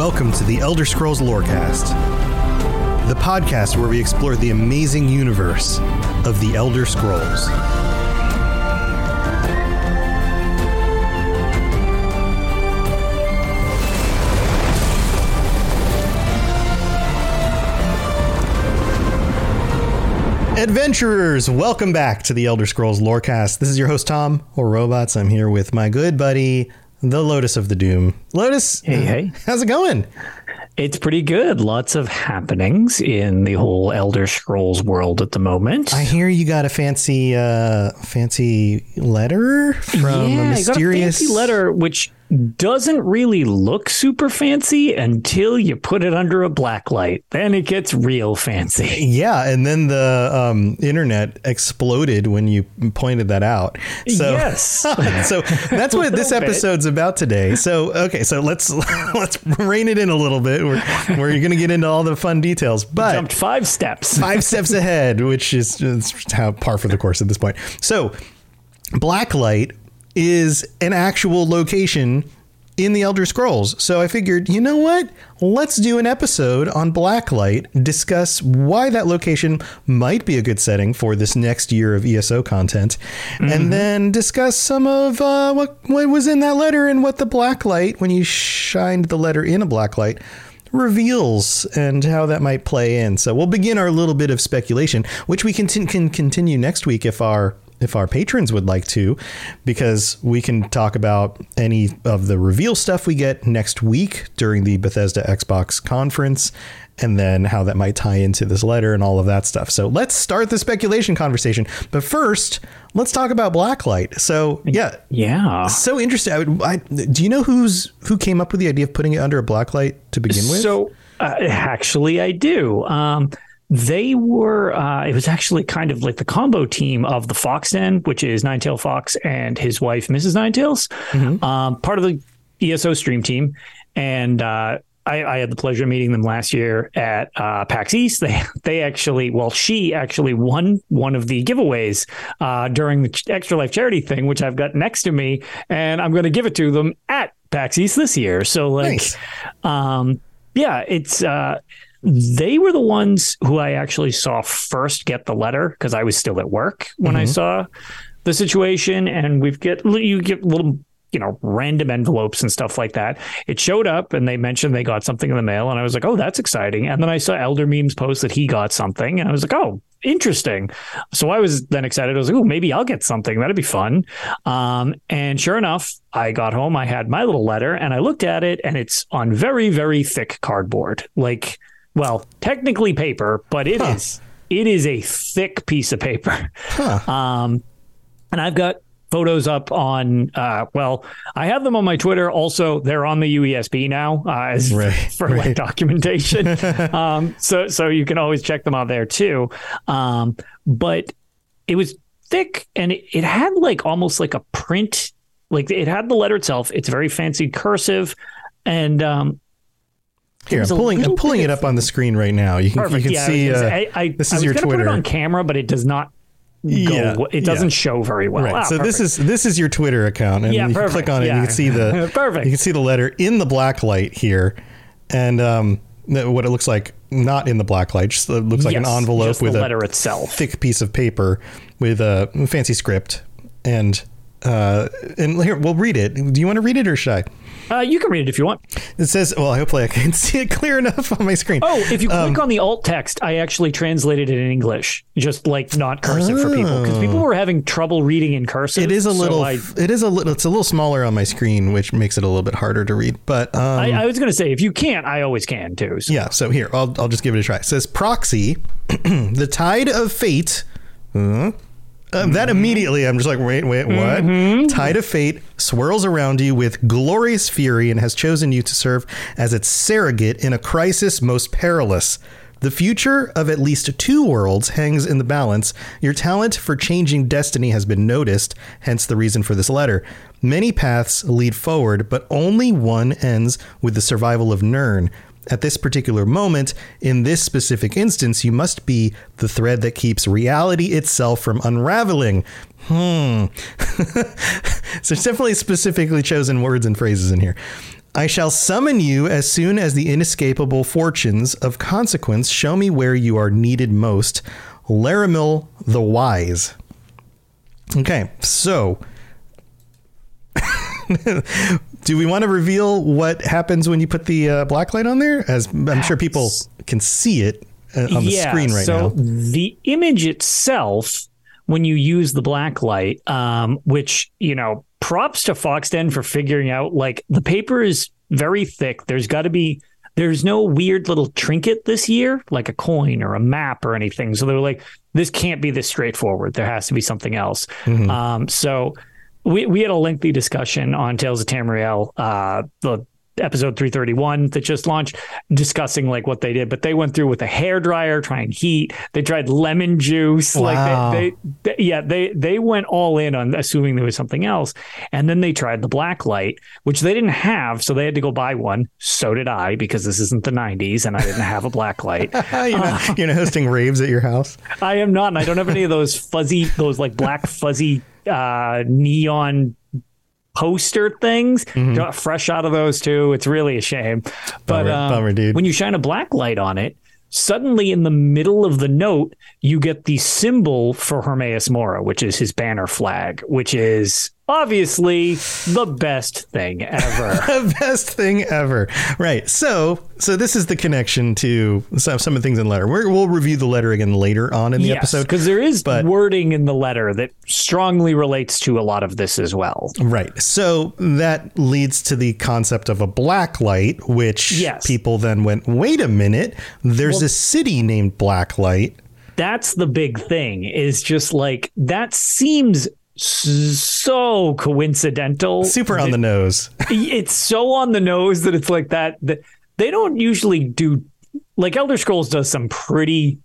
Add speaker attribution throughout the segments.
Speaker 1: Welcome to the Elder Scrolls Lorecast, the podcast where we explore the amazing universe of the Elder Scrolls. Adventurers, welcome back to the Elder Scrolls Lorecast. This is your host Tom or Robots. I'm here with my good buddy, the Lotus of the Doom. Lotus,
Speaker 2: Hey, hey.
Speaker 1: how's it going?
Speaker 2: It's pretty good. Lots of happenings in the whole Elder Scrolls world at the moment.
Speaker 1: I hear you got a fancy, uh, fancy letter from
Speaker 2: yeah,
Speaker 1: a
Speaker 2: I got a
Speaker 1: mysterious
Speaker 2: fancy letter which doesn't really look super fancy until you put it under a black light. Then it gets real fancy.
Speaker 1: Yeah, and then the um, internet exploded when you pointed that out. So,
Speaker 2: Yes.
Speaker 1: so that's what this
Speaker 2: little bit.
Speaker 1: episode's about today. So, okay, so let's let's rein it in a little bit. Where, where you're going to get into all the fun details, but
Speaker 2: Jumped five steps.
Speaker 1: five steps ahead, which is just how par for the course at this point. So, Blacklight is an actual location in the Elder Scrolls. So I figured, you know what? Let's do an episode on Blacklight, discuss why that location might be a good setting for this next year of ESO content, and then discuss some of uh, what what was in that letter and what the Blacklight, when you shined the letter in a Blacklight, reveals and how that might play in. So we'll begin our little bit of speculation, which we can, can continue next week if our if our patrons would like to, because we can talk about any of the reveal stuff we get next week during the Bethesda Xbox conference, and then how that might tie into this letter and all of that stuff. So let's start the speculation conversation. But first, let's talk about Blacklight. So yeah,
Speaker 2: yeah.
Speaker 1: so interesting. I would, I, do you know who's who came up with the idea of putting it under a blacklight to begin with?
Speaker 2: So uh, actually, I do. Um, they were. Uh, it was actually kind of like the combo team of the Fox Den, which is Ninetail Fox and his wife, Mrs. Ninetails,
Speaker 1: Mm-hmm.
Speaker 2: um, part of the ESO stream team, and. Uh, I, I had the pleasure of meeting them last year at uh, PAX East. They they actually, well, she actually won one of the giveaways uh, during the Extra Life charity thing, which I've got next to me, and I'm going to give it to them at PAX East this year. So like,
Speaker 1: Nice.
Speaker 2: um, yeah, it's uh, they were the ones who I actually saw first get the letter because I was still at work when I saw the situation, and we've get you get little you know, random envelopes and stuff like that. It showed up and they mentioned they got something in the mail. And I was like, oh, that's exciting. And then I saw Elder Memes post that he got something. And I was like, oh, interesting. So I was then excited. I was like, oh, maybe I'll get something. That'd be fun. Um, and sure enough, I got home. I had my little letter and I looked at it and it's on very, very thick cardboard. Like, well, technically paper, but it huh. is it is a thick piece of paper. Huh. Um, and I've got photos up on uh, well i have them on my twitter also they're on the UESP now uh, as right, for right. like documentation um, so so you can always check them out there too um, but it was thick and it, it had like almost like a print like it had the letter itself it's very fancy cursive and um,
Speaker 1: here, I'm pulling. I'm pulling it up on the screen right now. You can, you can yeah, see. Uh, I, I, this is
Speaker 2: I
Speaker 1: your Twitter. Put it
Speaker 2: on camera, but it does not yeah, it doesn't yeah. show very well.
Speaker 1: Right. Ah, so perfect. this is this is your Twitter account, and yeah, you perfect. click on it, yeah. you can see the perfect. You can see the letter in the black light here, and um, what it looks like not in the black light. Just it looks like yes, an envelope with a
Speaker 2: letter itself,
Speaker 1: thick piece of paper with a fancy script, and uh, and here we'll read it. Do you want to read it or should I?
Speaker 2: Uh, you can read it if you want.
Speaker 1: It says, well, hopefully I can see it clear enough on my screen.
Speaker 2: Oh, if you click um, on the alt text, I actually translated it in English, just like not cursive oh. for people because people were having trouble reading in cursive.
Speaker 1: It is a little, so I, it is a little, it's a little smaller on my screen, which makes it a little bit harder to read. But um,
Speaker 2: I, I, was going to say, if you can't, I always can too.
Speaker 1: So. Yeah. So here, I'll, I'll just give it a try. It says proxy, the tide of fate. Uh, uh, that immediately, I'm just like, wait, wait, what? Mm-hmm. Tide of fate swirls around you with glorious fury and has chosen you to serve as its surrogate in a crisis most perilous. The future of at least two worlds hangs in the balance. Your talent for changing destiny has been noticed, hence the reason for this letter. Many paths lead forward, but only one ends with the survival of Nirn. At this particular moment, in this specific instance, you must be the thread that keeps reality itself from unraveling. Hmm. so definitely specifically chosen words and phrases in here. I shall summon you as soon as the inescapable fortunes of consequence show me where you are needed most. Leramil the Wise. Okay, so do we want to reveal what happens when you put the uh, black light on there? As I'm sure people can see it uh, on the yeah, screen right
Speaker 2: so
Speaker 1: now.
Speaker 2: So the image itself, when you use the black light, um, which you know, props to Foxden for figuring out like the paper is very thick. There's got to be there's no weird little trinket this year, like a coin or a map or anything. So they're like, this can't be this straightforward. There has to be something else. Mm-hmm. Um, so we, we had a lengthy discussion on Tales of Tamriel, uh, the episode 331 that just launched discussing like what they did but they went through with a hair dryer trying heat. They tried lemon juice. Wow. like they, they, they, yeah they they went all in on assuming there was something else. And then they tried the black light which they didn't have so they had to go buy one. So did i because this isn't the 90s and i didn't have a black light.
Speaker 1: You're, not, uh, you're not hosting raves at your house?
Speaker 2: I am not and i don't have any of those fuzzy those like black fuzzy uh, neon poster things. Mm-hmm. Fresh out of those too. It's really a shame. But bummer, um, bummer, dude. when you shine a black light on it, suddenly in the middle of the note, you get the symbol for Hermaeus Mora, which is his banner flag, which is obviously the best thing ever.
Speaker 1: the best thing ever. Right. So, so this is the connection to some, some of the things in the letter. we will review the letter again later on in the yes, episode
Speaker 2: because there is but, wording in the letter that strongly relates to a lot of this as well.
Speaker 1: Right. So that leads to the concept of a black light, which yes. people then went, wait a minute, there's well, a city named Blacklight
Speaker 2: that's the big thing is just like that seems so coincidental.
Speaker 1: Super on the nose.
Speaker 2: it's so on the nose that it's like that, that they don't usually do like Elder Scrolls does some pretty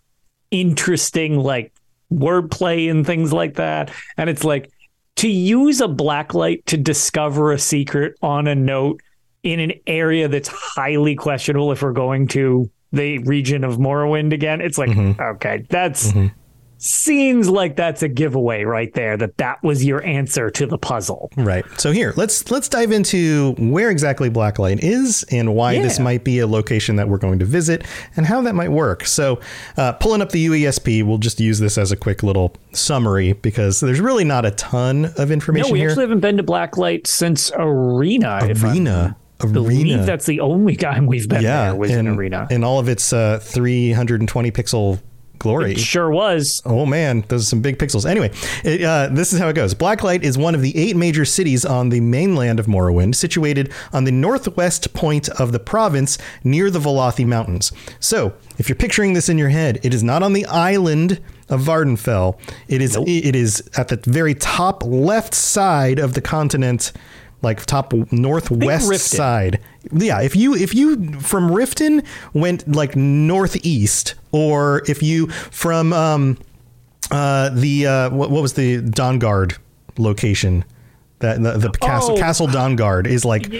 Speaker 2: interesting like wordplay and things like that. And it's like to use a blacklight to discover a secret on a note in an area that's highly questionable if we're going to the region of Morrowind again. It's like, mm-hmm. okay, that's mm-hmm seems like that's a giveaway right there that that was your answer to the puzzle.
Speaker 1: Right. So here, let's let's dive into where exactly Blacklight is and why
Speaker 2: Yeah.
Speaker 1: this might be a location that we're going to visit and how that might work. So, uh, pulling up the UESP, we'll just use this as a quick little summary because there's really not a ton of information
Speaker 2: No, we
Speaker 1: here.
Speaker 2: actually haven't been to Blacklight since Arena. if
Speaker 1: Arena,
Speaker 2: believe
Speaker 1: Arena.
Speaker 2: that's the only time we've been
Speaker 1: yeah,
Speaker 2: there was
Speaker 1: in,
Speaker 2: in Arena.
Speaker 1: in all of its uh, 320 pixel glory.
Speaker 2: It sure was.
Speaker 1: Oh man, those are some big pixels. Anyway, it, uh, this is how it goes. Blacklight is one of the eight major cities on the mainland of Morrowind, situated on the northwest point of the province near the Velothi Mountains. So, if you're picturing this in your head, it is not on the island of Vvardenfell. It is it is at the very top left side of the continent, like top northwest side. Yeah, if you if you from Riften went like northeast, or if you from um uh the uh what, what was the Dawnguard location? That the, the castle
Speaker 2: Oh.
Speaker 1: Castle Dawnguard is like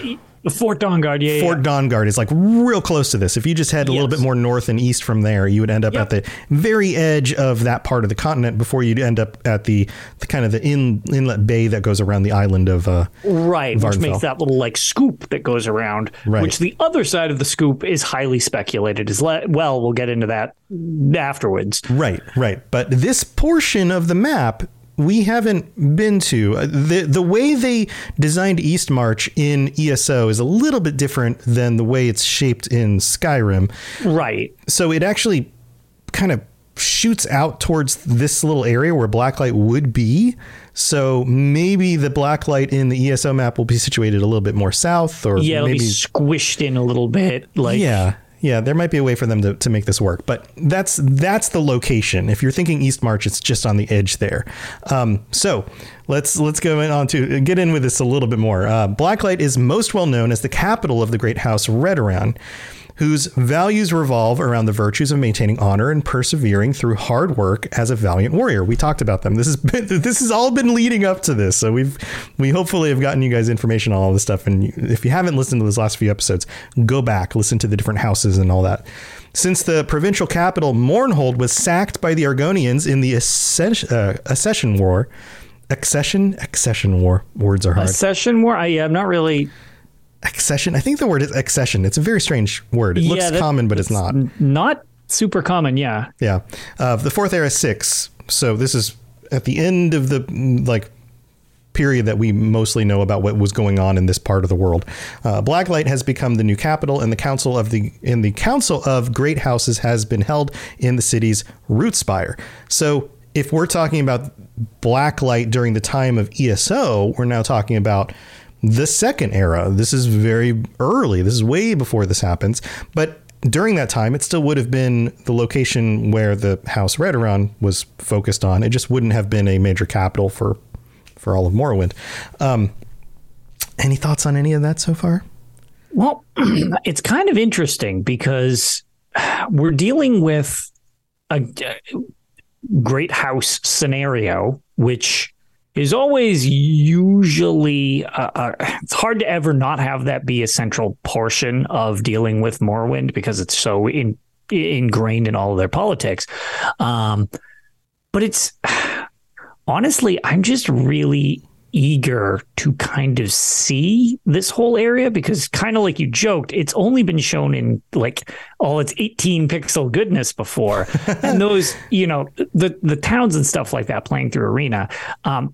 Speaker 2: Fort Dawnguard, yeah.
Speaker 1: Fort
Speaker 2: yeah.
Speaker 1: Dawnguard is like real close to this. If you just head a little bit more north and east from there, you would end up
Speaker 2: Yep.
Speaker 1: at the very edge of that part of the continent before you'd end up at the, the kind of the in, inlet bay that goes around the island of uh
Speaker 2: Right, which makes that little like scoop that goes around.
Speaker 1: Right.
Speaker 2: Which the other side of the scoop is highly speculated as le- well. We'll get into that afterwards.
Speaker 1: Right, right. But this portion of the map we haven't been to. Uh, The the way they designed East March in ESO is a little bit different than the way it's shaped in Skyrim.
Speaker 2: Right.
Speaker 1: So it actually kind of shoots out towards this little area where blacklight would be. So maybe the blacklight in the ESO map will be situated a little bit more south or
Speaker 2: Yeah, it'll
Speaker 1: maybe
Speaker 2: be squished in a little bit. Like
Speaker 1: yeah, yeah, there might be a way for them to, to make this work, but that's that's the location. If you're thinking East March, it's just on the edge there. Um, so let's let's go in on to get in with this a little bit more. Uh, Blacklight is most well known as the capital of the great house Redoran, whose values revolve around the virtues of maintaining honor and persevering through hard work as a valiant warrior. We talked about them. This has been, this has all been leading up to this, so we've we hopefully have gotten you guys information on all this stuff. And if you haven't listened to those last few episodes, go back, listen to the different houses and all that. Since the provincial capital Mournhold was sacked by the Argonians in the Accession, uh, Accession War, Accession Accession War words are hard.
Speaker 2: session where I am not really
Speaker 1: Accession. I think the word is accession. It's a very strange word. It looks
Speaker 2: that-
Speaker 1: common, but it's not.
Speaker 2: not super common. Yeah.
Speaker 1: Yeah. Uh, the fourth era six. So this is at the end of the like period that we mostly know about what was going on in this part of the world. Uh, Blacklight has become the new capital, and the council of the in the council of great houses has been held in the city's root spire. So if we're talking about Blacklight during the time of ESO, we're now talking about the second era. This is very early. This is way before this happens, but during that time, it still would have been the location where the House Redoran was focused on. It just wouldn't have been a major capital for for all of Morrowind. Um, any thoughts on any of that so far?
Speaker 2: Well, it's kind of interesting because we're dealing with a great house scenario, which is always usually uh, uh, it's hard to ever not have that be a central portion of dealing with Morrowind because it's so in, ingrained in all of their politics. Um, but it's honestly, I'm just really eager to kind of see this whole area because kind of like you joked it's only been shown in like all its 18 pixel goodness before and those you know the the towns and stuff like that playing through arena um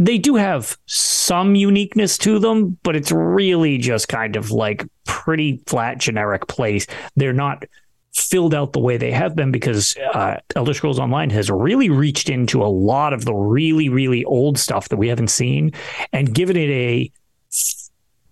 Speaker 2: they do have some uniqueness to them but it's really just kind of like pretty flat generic place they're not filled out the way they have been because uh, Elder Scrolls Online has really reached into a lot of the really, really old stuff that we haven't seen and given it a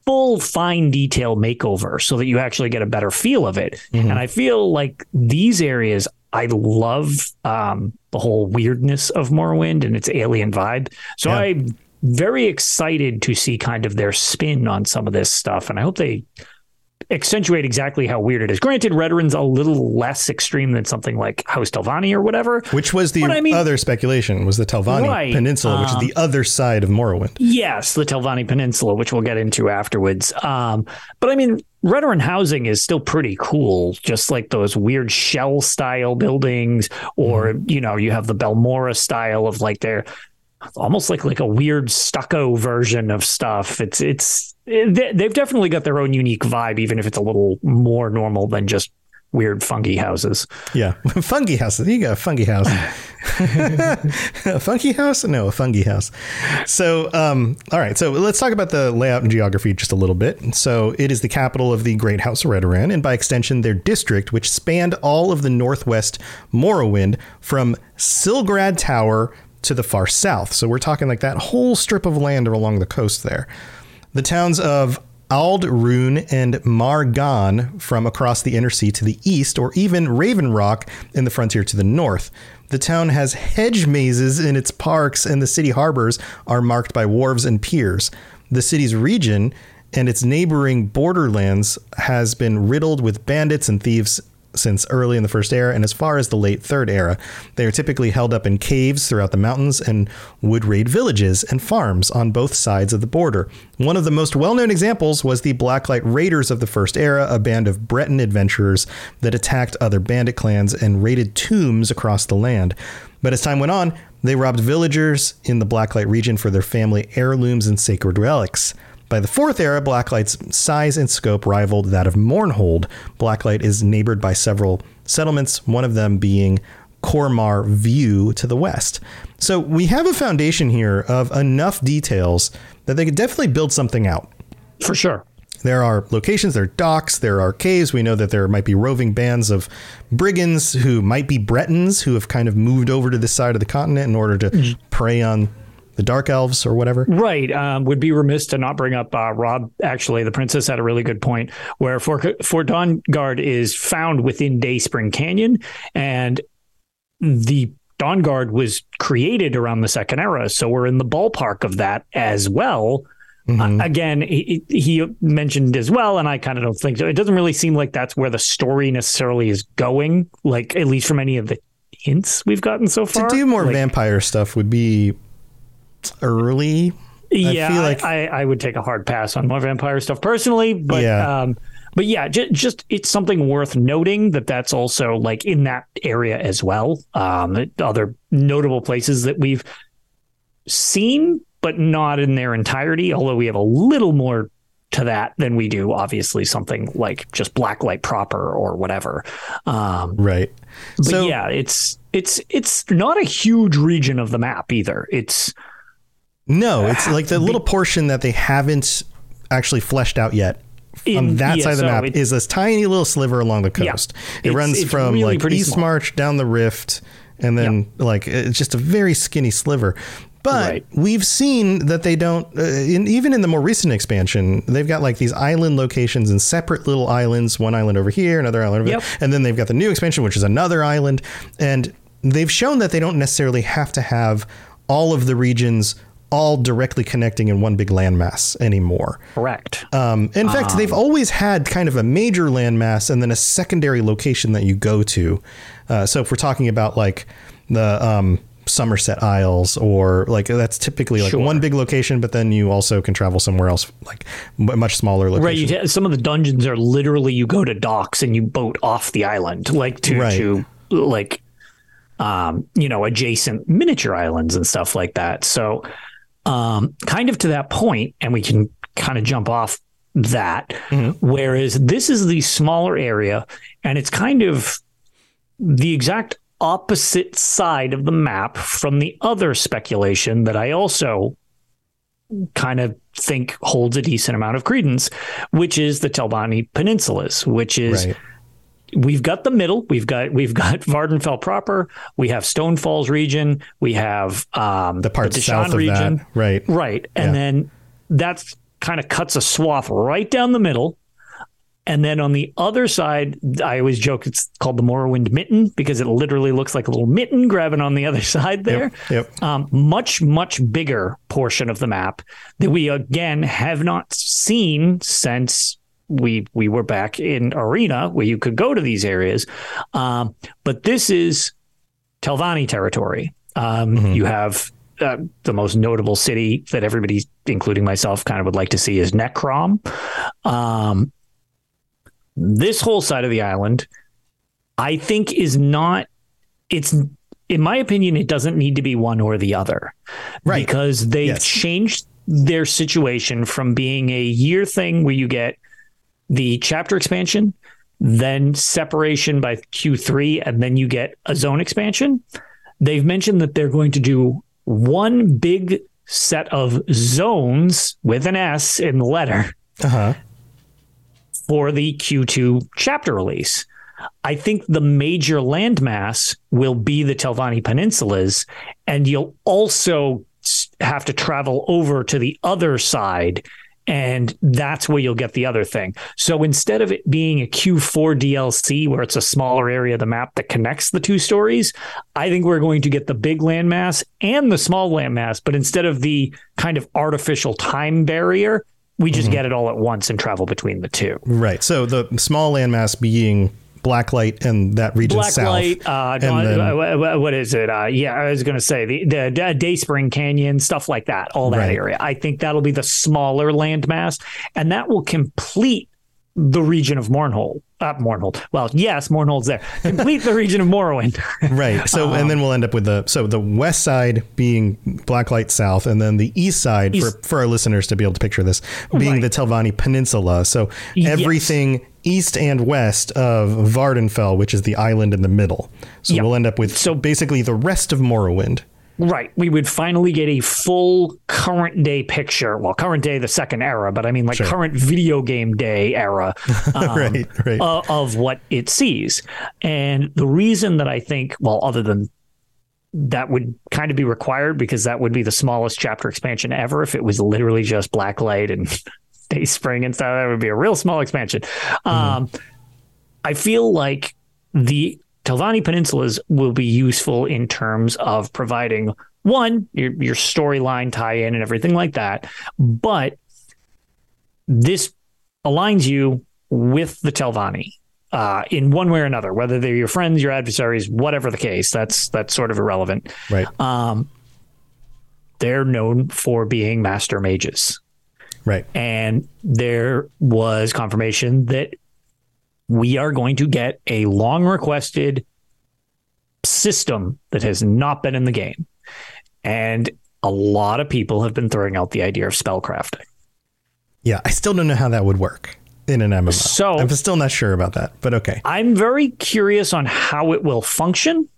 Speaker 2: full fine detail makeover so that you actually get a better feel of it. And I feel like these areas, I love um, the whole weirdness of Morrowind and its alien vibe. So
Speaker 1: Yeah.
Speaker 2: I'm very excited to see kind of their spin on some of this stuff. And I hope they accentuate exactly how weird it is. Granted, Redoran's a little less extreme than something like House Telvanni or whatever.
Speaker 1: Which was the
Speaker 2: I mean-
Speaker 1: other speculation was the Telvanni
Speaker 2: Right,
Speaker 1: Peninsula, which is
Speaker 2: um,
Speaker 1: the other side of Morrowind.
Speaker 2: Yes, the Telvanni Peninsula, which we'll get into afterwards. Um, but I mean, Redoran housing is still pretty cool, just like those weird shell style buildings, or mm. you know, you have the Balmorra style of like their almost like like a weird stucco version of stuff. It's it's they've definitely got their own unique vibe, even if it's a little more normal than just weird funky houses.
Speaker 1: Yeah, funky houses. You got a funky house. a funky house? No, a funky house. So, um, all right. So let's talk about the layout and geography just a little bit. So it is the capital of the Great House of Redoran, and by extension, their district, which spanned all of the northwest Morrowind from Silgrad Tower to the far south. So we're talking like that whole strip of land along the coast there. The towns of Rune and Maar Gan from across the Inner Sea to the east, or even Raven Rock in the frontier to the north. The town has hedge mazes in its parks, and the city harbors are marked by wharves and piers. The city's region and its neighboring borderlands has been riddled with bandits and thieves since early in the first era and as far as the late third era. They are typically held up in caves throughout the mountains and would raid villages and farms on both sides of the border. One of the most well known examples was the Blacklight Raiders of the first era, a band of Breton adventurers that attacked other bandit clans and raided tombs across the land. But as time went on, they robbed villagers in the Blacklight region for their family heirlooms and sacred relics. By the fourth era, Blacklight's size and scope rivaled that of Mournhold. Blacklight is neighbored by several settlements, one of them being Cormar View to the west. So we have a foundation here of enough details that they could definitely build something out.
Speaker 2: For sure.
Speaker 1: There are locations, there are docks, there are caves. We know that there might be roving bands of brigands who might be Bretons who have kind of moved over to this side of the continent in order to mm. prey on the dark elves or whatever.
Speaker 2: Right. Um, would be remiss to not bring up uh, Rob. Actually, the princess had a really good point where Fort, Fort Dawnguard is found within Dayspring Canyon, and the Dawnguard was created around the second era, so we're in the ballpark of that as well. Mm-hmm. Uh, again, he, he, mentioned as well, and I kind of don't think so. It doesn't really seem like that's where the story necessarily is going, like at least from any of the hints we've gotten so far.
Speaker 1: To do more
Speaker 2: like,
Speaker 1: vampire stuff would be early.
Speaker 2: Yeah, I, feel like I, I, would take a hard pass on more vampire stuff personally, but yeah. Um, but yeah, just, just it's something worth noting that that's also like in that area as well. Um, other notable places that we've seen, but not in their entirety. Although we have a little more to that than we do, obviously, something like just Blacklight proper or whatever. Um,
Speaker 1: right.
Speaker 2: But so, yeah, it's it's it's not a huge region of the map either. It's
Speaker 1: no, it's like the little portion that they haven't actually fleshed out yet. In, on that yeah, side of the so map is this tiny little sliver along the coast. Yeah, it runs from really like East small. March down the Rift, and then yeah. like it's just a very skinny sliver. But right. we've seen that they don't, uh, in, even in the more recent expansion, they've got like these island locations and separate little islands. One island over here, another island over yep. there, and then they've got the new expansion, which is another island. And they've shown that they don't necessarily have to have all of the regions all directly connecting in one big landmass anymore.
Speaker 2: Correct.
Speaker 1: Um, in um, fact, they've always had kind of a major landmass and then a secondary location that you go to. Uh, so if we're talking about like the um, Summerset Isles, or like that's typically like sure. one big location, but then you also can travel somewhere else, like much smaller location.
Speaker 2: Right. Some of the dungeons are literally you go to docks and you boat off the island, like to right. to like um, you know adjacent miniature islands and stuff like that. So um, kind of to that point, and we can kind of jump off that. Mm-hmm. Whereas this is the smaller area, and it's kind of the exact opposite side of the map from the other speculation that I also kind of think holds a decent amount of credence, which is the Telvanni Peninsulas, which is right we've got the middle. We've got we've got Vvardenfell proper. We have Stone Falls region. We have um,
Speaker 1: the part south of region. that. Right.
Speaker 2: Right. And yeah. then that's kind of cuts a swath right down the middle. And then on the other side, I always joke it's called the Morrowind Mitten because it literally looks like a little mitten grabbing on the other side there.
Speaker 1: Yep. yep.
Speaker 2: Um, much, much bigger portion of the map that we again have not seen since we we were back in arena where you could go to these areas um, but this is telvanni territory um, mm-hmm. you have uh, the most notable city that everybody including myself kind of would like to see is necrom um, this whole side of the island, I think is not. It's in my opinion, it doesn't need to be one or the other,
Speaker 1: Right.
Speaker 2: Because they've
Speaker 1: Yes.
Speaker 2: changed their situation from being a year thing where you get the chapter expansion, then separation by Q3, and then you get a zone expansion. They've mentioned that they're going to do one big set of zones with an S in the letter
Speaker 1: Uh huh.
Speaker 2: for the Q2 chapter release. I think the major landmass will be the Telvanni Peninsulas, and you'll also have to travel over to the other side, and that's where you'll get the other thing. So instead of it being a Q4 DLC where it's a smaller area of the map that connects the two stories, I think we're going to get the big landmass and the small landmass, but instead of the kind of artificial time barrier, we just mm-hmm. get it all at once and travel between the two.
Speaker 1: Right. So the small landmass being Blacklight and that region south.
Speaker 2: Blacklight, uh,
Speaker 1: and
Speaker 2: no,
Speaker 1: then-
Speaker 2: uh, what- what is it? Uh, yeah, I was going to say the, the the Dayspring Canyon, stuff like that, all that
Speaker 1: Right.
Speaker 2: area. I think that'll be the smaller landmass, and that will complete the region of Mournhold. Uh, Mournhold. Well, yes, Mournhold's there. Complete the region of Morrowind.
Speaker 1: Right. So, and then we'll end up with the so the west side being Blacklight South, and then the east side
Speaker 2: East-
Speaker 1: for for our listeners to be able to picture this being
Speaker 2: Right.
Speaker 1: the Telvanni Peninsula. So
Speaker 2: Yes.
Speaker 1: everything east and west of Vvardenfell, which is the island in the middle. So
Speaker 2: Yeah.
Speaker 1: we'll end up with
Speaker 2: So-
Speaker 1: basically the rest of Morrowind.
Speaker 2: Right. We would finally get a full current day picture. Well, current day, the second era, but I mean like
Speaker 1: Sure.
Speaker 2: current video game day era um,
Speaker 1: Right, right.
Speaker 2: uh, of what it sees. And the reason that I think, well, other than that would kind of be required because that would be the smallest chapter expansion ever if it was literally just Blacklight and Day Spring and stuff. That would be a real small expansion. Um, I feel like the Telvanni Peninsulas will be useful in terms of providing one your your storyline tie-in and everything like that, but this aligns you with the Telvanni uh, in one way or another, whether they're your friends, your adversaries, whatever the case. That's that's sort of irrelevant.
Speaker 1: Right.
Speaker 2: Um, they're known for being master mages
Speaker 1: right.
Speaker 2: and there was confirmation that we are going to get a long requested system that has not been in the game. And a lot of people have been throwing out the idea of spellcrafting.
Speaker 1: Yeah. I still don't know how that would work in an MMO.
Speaker 2: So-
Speaker 1: I'm still not sure about that, but okay.
Speaker 2: I'm very curious on how it will function.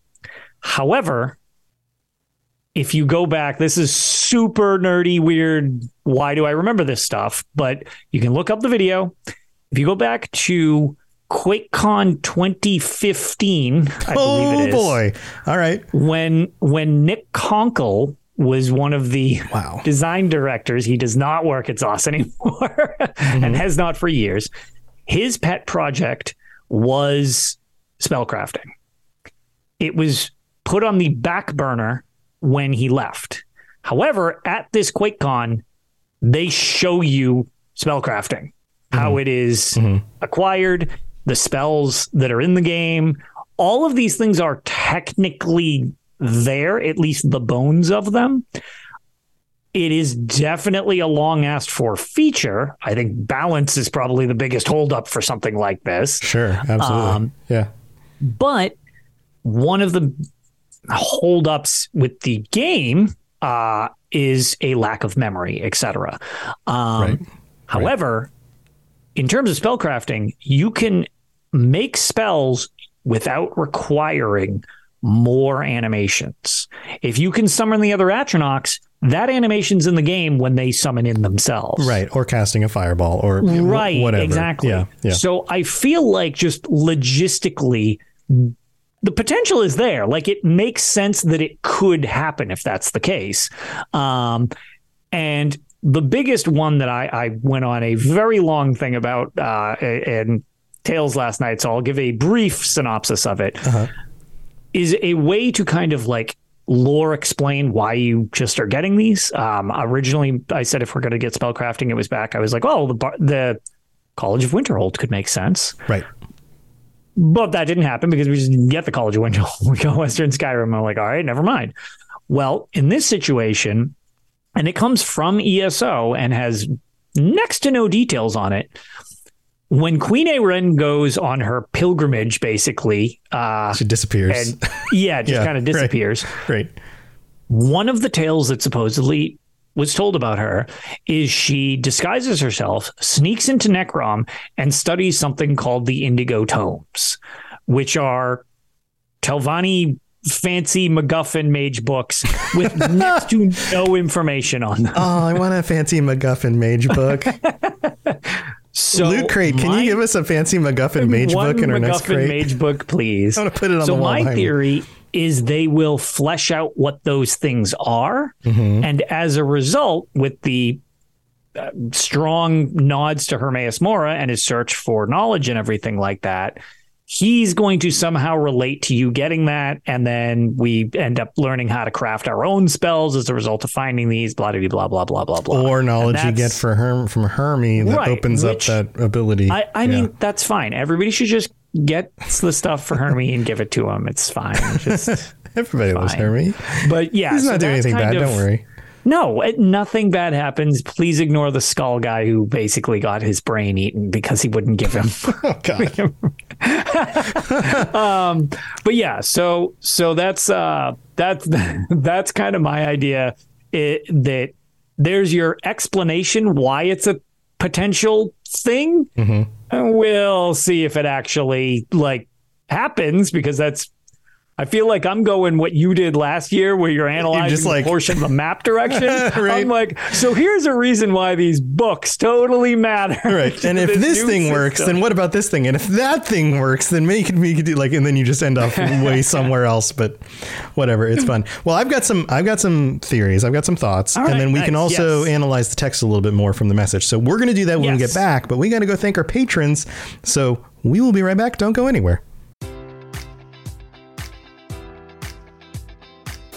Speaker 2: However, if you go back, this is super nerdy, weird. Why do I remember this stuff? But you can look up the video. If you go back to QuakeCon 2015, I believe
Speaker 1: Oh
Speaker 2: it is,
Speaker 1: boy. All right.
Speaker 2: when when Nick Konkle was one of the
Speaker 1: Wow.
Speaker 2: design directors, he does not work at ZOS anymore mm-hmm. and has not for years. His pet project was spellcrafting. It was put on the back burner when he left. However, at this QuakeCon, they show you spellcrafting, how mm-hmm. it is mm-hmm. acquired, the spells that are in the game. All of these things are technically there, at least the bones of them. It is definitely a long asked for feature. I think balance is probably the biggest holdup for something like this.
Speaker 1: Sure. Absolutely.
Speaker 2: Um,
Speaker 1: yeah.
Speaker 2: But one of the holdups with the game uh, is a lack of memory, etc. Um,
Speaker 1: Right.
Speaker 2: However, in terms of spellcrafting, you can make spells without requiring more animations. If you can summon the other Atronachs, that animation's in the game when they summon in themselves.
Speaker 1: Right. Or casting a fireball or
Speaker 2: Right,
Speaker 1: whatever.
Speaker 2: exactly.
Speaker 1: Yeah. Yeah.
Speaker 2: So I feel like just logistically, the potential is there. Like it makes sense that it could happen if that's the case. Um, and the biggest one that I, I went on a very long thing about uh, and Tales last night, so I'll give a brief synopsis of it. Is a way to kind of like lore explain why you just are getting these. Um, originally, I said if we're going to get spellcrafting, it was back. I was like, oh, the bar- the College of Winterhold could make sense,
Speaker 1: right.
Speaker 2: but that didn't happen because we just didn't get the College of Winterhold. We go Western Skyrim. I'm like, all right, never mind. Well, in this situation, and it comes from ESO and has next to no details on it. when Queen Ayrenn goes on her pilgrimage, basically, uh,
Speaker 1: She disappears.
Speaker 2: and yeah, it just
Speaker 1: Yeah,
Speaker 2: kind of
Speaker 1: right.
Speaker 2: disappears.
Speaker 1: Right.
Speaker 2: One of the tales that supposedly was told about her is she disguises herself, sneaks into Necrom, and studies something called the Indigo Tomes, which are Telvanni fancy MacGuffin mage books with next to no information on them.
Speaker 1: Oh, I want a fancy MacGuffin mage book.
Speaker 2: So
Speaker 1: Loot crate. Can
Speaker 2: my-
Speaker 1: you give us a fancy MacGuffin mage book in our
Speaker 2: MacGuffin
Speaker 1: next crate?
Speaker 2: mage book, please.
Speaker 1: I'm gonna put it on
Speaker 2: so
Speaker 1: the wall So my
Speaker 2: theory is they will flesh out what those things are,
Speaker 1: Mm-hmm.
Speaker 2: and as a result, with the uh, strong nods to Hermaeus Mora and his search for knowledge and everything like that. He's going to somehow relate to you getting that, and then we end up learning how to craft our own spells as a result of finding these. Blah blah blah blah blah blah blah.
Speaker 1: or knowledge you get for Herm from Hermie that
Speaker 2: Right,
Speaker 1: opens
Speaker 2: which-
Speaker 1: up that ability.
Speaker 2: I, I
Speaker 1: Yeah.
Speaker 2: mean, that's fine. Everybody should just get the stuff for Hermie and give it to him. It's fine. Just,
Speaker 1: everybody loves
Speaker 2: fine.
Speaker 1: Hermie.
Speaker 2: but yeah,
Speaker 1: He's
Speaker 2: so
Speaker 1: not doing anything bad.
Speaker 2: of-
Speaker 1: Don't worry.
Speaker 2: No, it, nothing bad happens. Please ignore the skull guy who basically got his brain eaten because he wouldn't give him.
Speaker 1: Oh
Speaker 2: um, but yeah, so so that's uh, that's that's kind of my idea. It, that there's your explanation why it's a potential thing.
Speaker 1: Mm-hmm.
Speaker 2: We'll see if it actually like happens because that's. I feel like I'm going what you did last year, where you're analyzing
Speaker 1: just
Speaker 2: the
Speaker 1: like-
Speaker 2: portion of the map direction.
Speaker 1: Right.
Speaker 2: I'm like, so here's a reason why these books totally matter.
Speaker 1: Right. And if this
Speaker 2: new
Speaker 1: thing works, then what about this thing? And if that thing works, then maybe we could do like, and then you just end up way somewhere else. But whatever, it's fun. Well, I've got some, I've got some theories, I've got some thoughts,
Speaker 2: All
Speaker 1: and then we can also
Speaker 2: yes.
Speaker 1: analyze the text a little bit more from the message. So we're going to do that when we get back. But we got to go thank our patrons. So we will be right back. Don't go anywhere.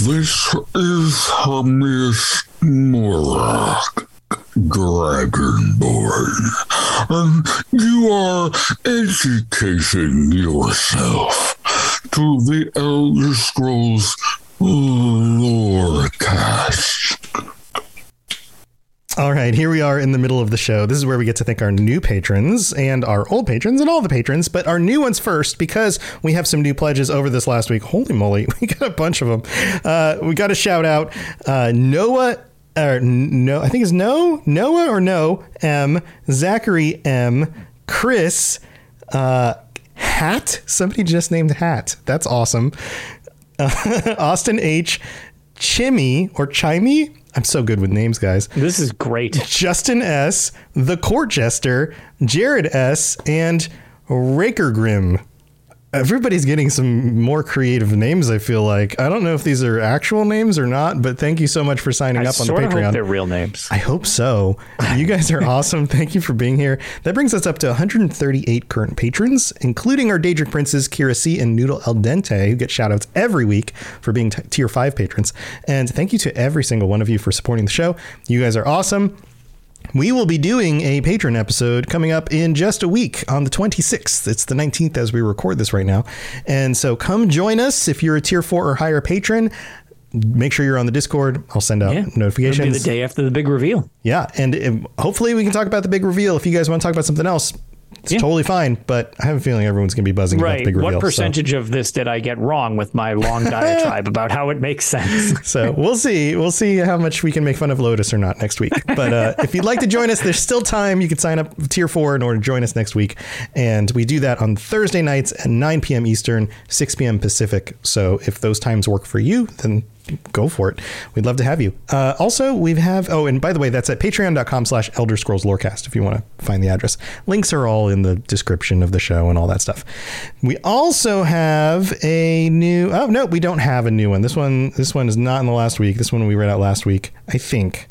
Speaker 3: This is Hermaeus Mora, Dragonborn, and you are educating yourself to the Elder Scrolls Lorecast.
Speaker 1: All right, here we are in the middle of the show. This is where we get to thank our new patrons and our old patrons and all the patrons, but our new ones first because we have some new pledges over this last week. Holy moly, we got a bunch of them. Uh, we got a shout out uh, Noah. Or no, I think it's no Noah or no M Zachary M Chris uh, Hat. Somebody just named Hat. That's awesome. Uh, Austin H Chimmy or Chimey. I'm so good with names, guys.
Speaker 2: This is great.
Speaker 1: Justin S, the Court Jester, Jared S, and Raker Grim. Everybody's getting some more creative names. I feel like I don't know if these are actual names or not, but thank you so much for signing
Speaker 2: I
Speaker 1: up on the
Speaker 2: of hope
Speaker 1: Patreon.
Speaker 2: they're real names.
Speaker 1: I hope so. You guys are awesome. Thank you for being here. That brings us up to 138 current patrons, including our Daedric Princes, Kira C and Noodle El Dente, who get shoutouts every week for being t- tier 5 patrons. And thank you to every single one of you for supporting the show. You guys are awesome. We will be doing a patron episode coming up in just a week on the 26th. It's the 19th as we record this right now. And so come join us if you're a tier four or higher patron. Make sure you're on the Discord. I'll send out
Speaker 2: Yeah.
Speaker 1: notifications.
Speaker 2: It'll be the day after the big reveal.
Speaker 1: Yeah, and um, hopefully we can talk about the big reveal. If you guys want to talk about something else, it's
Speaker 2: Yeah.
Speaker 1: totally fine. But I have a feeling everyone's going to be buzzing about the
Speaker 2: Right.
Speaker 1: big reveal.
Speaker 2: What
Speaker 1: so-
Speaker 2: percentage of this did I get wrong with my long diatribe about how it makes sense?
Speaker 1: So we'll see. We'll see how much we can make fun of Lotus or not next week. But uh, if you'd like to join us, there's still time. You can sign up tier four in order to join us next week. And we do that on Thursday nights at 9 p.m. Eastern, 6 p.m. Pacific. So if those times work for you, then go for it. We'd love to have you. Uh, also, we have, oh, and by the way, that's at patreon.com slash Elder Scrolls Lorecast if you want to find the address. Links are all in the description of the show and all that stuff. We also have a new, oh, no, we don't have a new one. This one, this one is not in the last week. This one we read out last week, I think.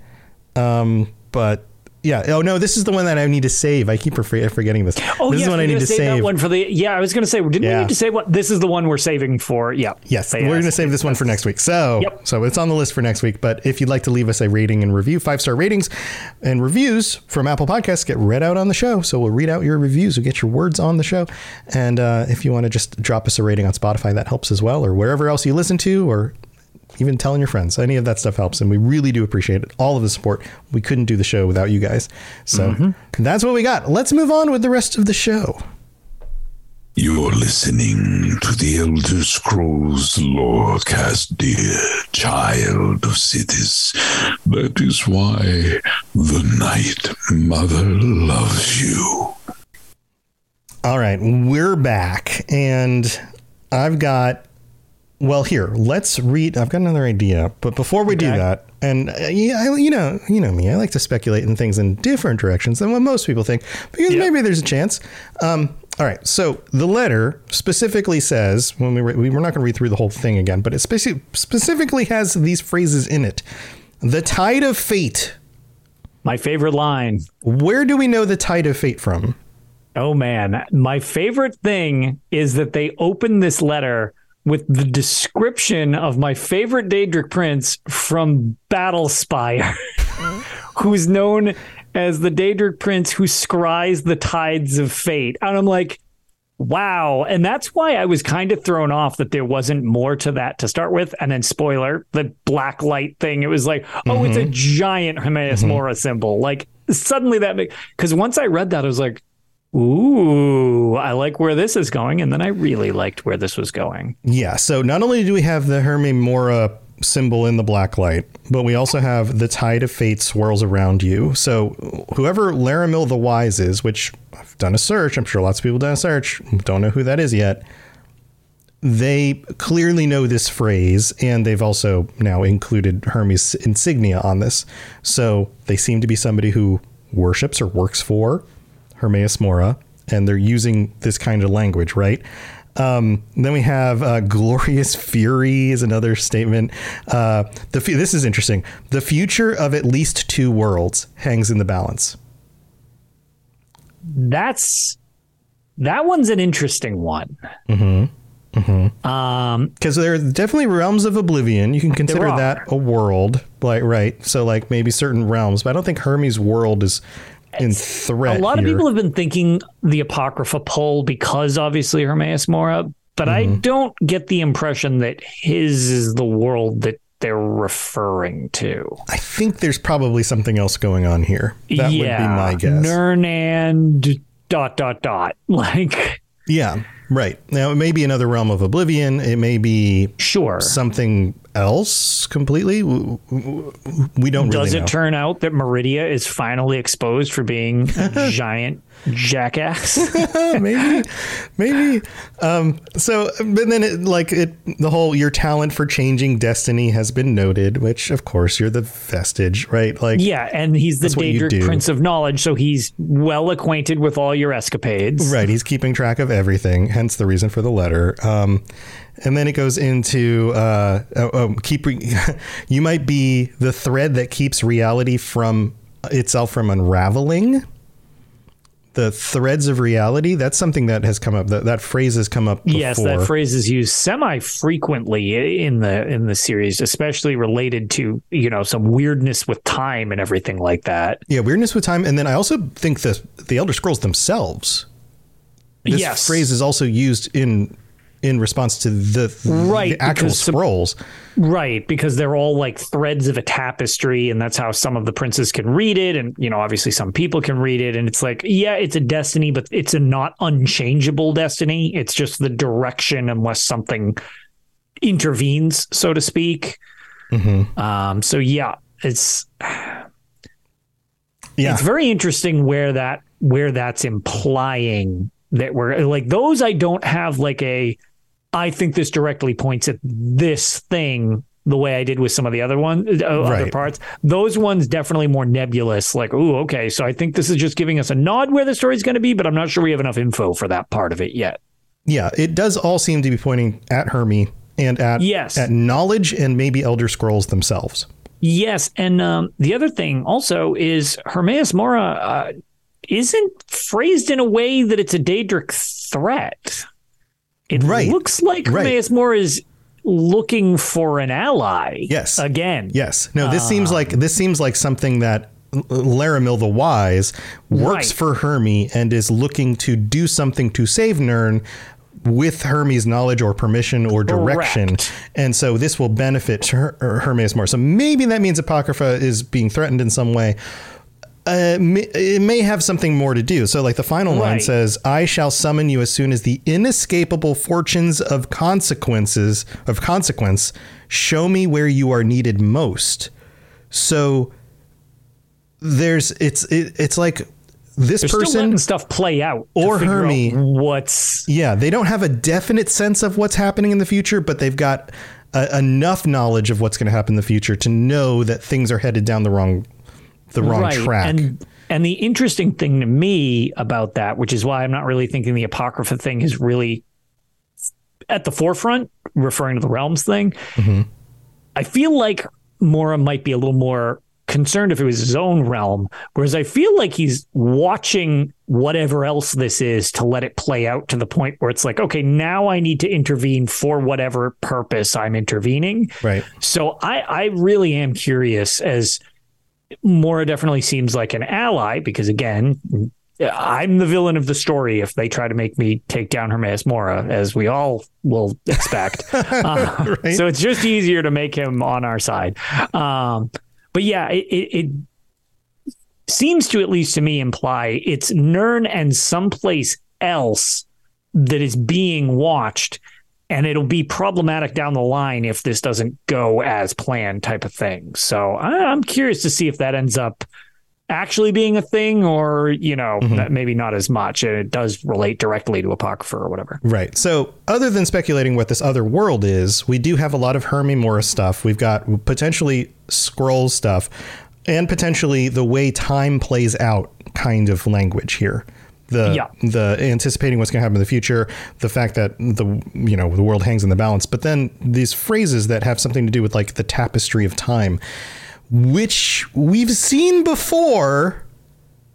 Speaker 1: Um, but yeah. Oh no, this is the one that I need to save. I keep forgetting this.
Speaker 2: Oh,
Speaker 1: this is one I need
Speaker 2: gonna save,
Speaker 1: save.
Speaker 2: that one for the. Yeah, I was going to say, didn't
Speaker 1: Yeah.
Speaker 2: we need to say what? This is the one we're saving for. Yeah.
Speaker 1: Yes, we're going to save this one for next week. So,
Speaker 2: Yep.
Speaker 1: so it's on the list for next week. But if you'd like to leave us a rating and review, five star ratings and reviews from Apple Podcasts get read out on the show. So we'll read out your reviews. We'll get your words on the show. And uh, if you want to just drop us a rating on Spotify, that helps as well, or wherever else you listen to, or even telling your friends. Any of that stuff helps, and we really do appreciate it. All of the support. We couldn't do the show without you guys. So mm-hmm. that's what we got. Let's move on with the rest of the show.
Speaker 3: You're listening to the Elder Scrolls Lorecast, dear child of cities. That is why the Night Mother loves you.
Speaker 1: All right, we're back, and I've got. Well, here, let's read. I've got another idea, but before we do that, and uh, yeah, I, you know, you know me, I like to speculate in things in different directions than what most people think, because
Speaker 2: Yeah.
Speaker 1: maybe there's a chance. Um, all right, so the letter specifically says when we, re- we we're not going to read through the whole thing again, but it speci- specifically has these phrases in it: "The tide of fate."
Speaker 2: My favorite line.
Speaker 1: Where do we know the tide of fate from?
Speaker 2: Oh man, my favorite thing is that they open this letter with the description of my favorite Daedric prince from Battlespire, who's known as the Daedric prince who scries the tides of fate. And I'm like, wow. And that's why I was kind of thrown off that there wasn't more to that to start with. And then spoiler, the black light thing, it was like, oh, it's a mm-hmm. giant Hermaeus mm-hmm. Mora symbol. Like suddenly that because once I read that, I was like, Ooh, I like where this is going. And then I really liked where this was going.
Speaker 1: Yeah. So not only do we have the Herme Mora symbol in the black light, but we also have the tide of fate swirls around you. So whoever Leramil the Wise is, which I've done a search, I'm sure lots of people done a search, don't know who that is yet. They clearly know this phrase, and they've also now included Hermes insignia on this. So they seem to be somebody who worships or works for Hermaeus Mora, and they're using this kind of language, right? Um, then we have uh, glorious fury is another statement. Uh, the fu- this is interesting. The future of at least two worlds hangs in the balance.
Speaker 2: That's that one's an interesting one.
Speaker 1: because there are definitely realms of oblivion. You can consider that a world, like right. So like maybe certain realms, but I don't think Hermes' world is in threat.
Speaker 2: A lot of people have been thinking the Apocrypha poll because obviously Hermaeus Mora, but I
Speaker 1: Mm-hmm.
Speaker 2: don't get the impression that his is the world that they're referring to.
Speaker 1: I think there's probably something else going on here. That would be my guess.
Speaker 2: Nirn and dot dot dot. Like
Speaker 1: yeah, right. Now it may be another realm of oblivion. It may be
Speaker 2: sure.
Speaker 1: something else completely. We don't
Speaker 2: Does
Speaker 1: really
Speaker 2: it turn out that Meridia is finally exposed for being a giant jackass?
Speaker 1: maybe, maybe. Um, so, but then it, like it, the whole your talent for changing destiny has been noted, which of course you're the vestige, right? Like,
Speaker 2: yeah, and he's the Daedric. Prince of Knowledge, so he's well acquainted with all your escapades.
Speaker 1: right. He's keeping track of everything, hence the reason for the letter. Um, and then it goes into uh, oh, oh, keep. Re- you might be the thread that keeps reality from itself from unraveling. the threads of reality. That's something that has come up. That that phrase has come up. Before.
Speaker 2: Yes, that phrase is used semi frequently in the in the series, especially related to you know some weirdness with time and everything like that.
Speaker 1: Yeah, weirdness with time, and then I also think the the Elder Scrolls themselves. This
Speaker 2: yes.
Speaker 1: phrase is also used in in response to the,
Speaker 2: right,
Speaker 1: the actual
Speaker 2: because
Speaker 1: scrolls.
Speaker 2: Right, because they're all like threads of a tapestry, and that's how some of the princes can read it, and you know, obviously some people can read it, and it's like, yeah, it's a destiny, but it's a not unchangeable destiny. It's just the direction, unless something intervenes, so to speak. Um, so yeah, it's
Speaker 1: Yeah,
Speaker 2: it's very interesting where that where that's implying that we're like those I don't have like a I think this directly points at this thing the way I did with some of the other ones uh, other parts. Those ones definitely more nebulous like ooh okay so I think this is just giving us a nod where the story's going to be but I'm not sure we have enough info for that part of it yet.
Speaker 1: yeah. It does all seem to be pointing at Hermie and at
Speaker 2: Yes.
Speaker 1: at knowledge and maybe Elder Scrolls themselves.
Speaker 2: Yes, and um, the other thing also is Hermaeus Mora uh, isn't phrased in a way that it's a Daedric threat. It
Speaker 1: Right.
Speaker 2: looks like
Speaker 1: Right.
Speaker 2: Hermaeus Mora is looking for an ally.
Speaker 1: Yes.
Speaker 2: again.
Speaker 1: Yes. No, this seems like um, this seems like something that Leramil the Wise works
Speaker 2: Right.
Speaker 1: for Hermie and is looking to do something to save Nirn with Hermes' knowledge or permission or direction.
Speaker 2: Correct.
Speaker 1: And so this will benefit Her- Her- Hermes more. So maybe that means Apocrypha is being threatened in some way. Uh, may- it may have something more to do. So, like the final line says, "I shall summon you as soon as the inescapable fortunes of consequences of consequence show me where you are needed most." So, there's it's it, it's like this
Speaker 2: They're
Speaker 1: person
Speaker 2: stuff play out
Speaker 1: or Hermie.
Speaker 2: What's
Speaker 1: yeah, they don't have a definite sense of what's happening in the future, but they've got uh, enough knowledge of what's going to happen in the future to know that things are headed down the wrong the wrong track.
Speaker 2: And and the interesting thing to me about that, which is why I'm not really thinking the apocrypha thing is really at the forefront, referring to the realms thing.
Speaker 1: Mm-hmm.
Speaker 2: I feel like Mora might be a little more concerned if it was his own realm, whereas I feel like he's watching whatever else this is to let it play out to the point where it's like, okay, now I need to intervene for whatever purpose I'm intervening.
Speaker 1: right.
Speaker 2: So I, I really am curious as Mora definitely seems like an ally because again, I'm the villain of the story if they try to make me take down Hermes Mora, as we all will expect. Uh,
Speaker 1: Right.
Speaker 2: So it's just easier to make him on our side. Um, but yeah, it, it, it seems to at least to me imply it's Nirn and someplace else that is being watched and it'll be problematic down the line if this doesn't go as planned type of thing so I- i'm curious to see if that ends up actually being a thing or you know mm-hmm. that maybe not as much and it does relate directly to apocrypha or whatever
Speaker 1: Right. So, other than speculating what this other world is, we do have a lot of Hermie morris stuff. We've got potentially scroll stuff and potentially the way time plays out kind of language here. The
Speaker 2: Yeah.
Speaker 1: the anticipating what's going to happen in the future, the fact that the you know the world hangs in the balance, but then these phrases that have something to do with like the tapestry of time, which we've seen before